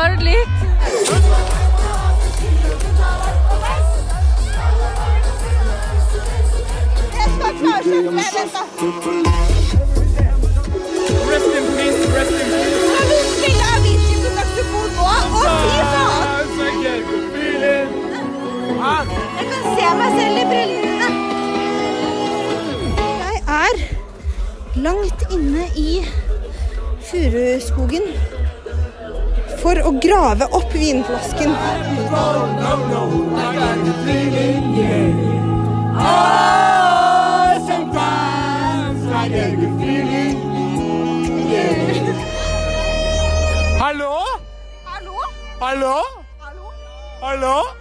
Bare litt. Rest in peace, rest in peace. Så gøy. Feeling. Jeg kan se meg selv i brillene. Jeg er langt inne i furuskogen for å grave opp vinflasken. Hallo? Hallo? Hallo? Hallo? Hallo?